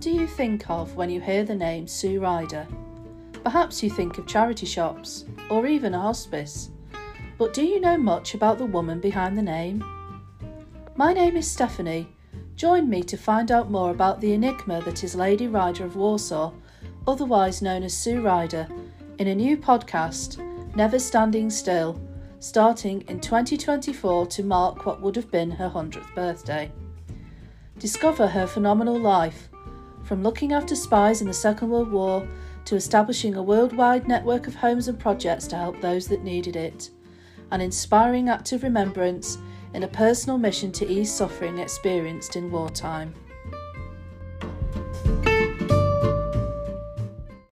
Do you think of when you hear the name Sue Ryder? Perhaps you think of charity shops or even a hospice. But do you know much about the woman behind the name? My name is Stephanie. Join me to find out more about the enigma that is Lady Ryder of Warsaw, otherwise known as Sue Ryder, in a new podcast, Never Standing Still, starting in 2024 to mark what would have been her 100th birthday. Discover her phenomenal life, from looking after spies in the Second World War to establishing a worldwide network of homes and projects to help those that needed it, an inspiring act of remembrance in a personal mission to ease suffering experienced in wartime.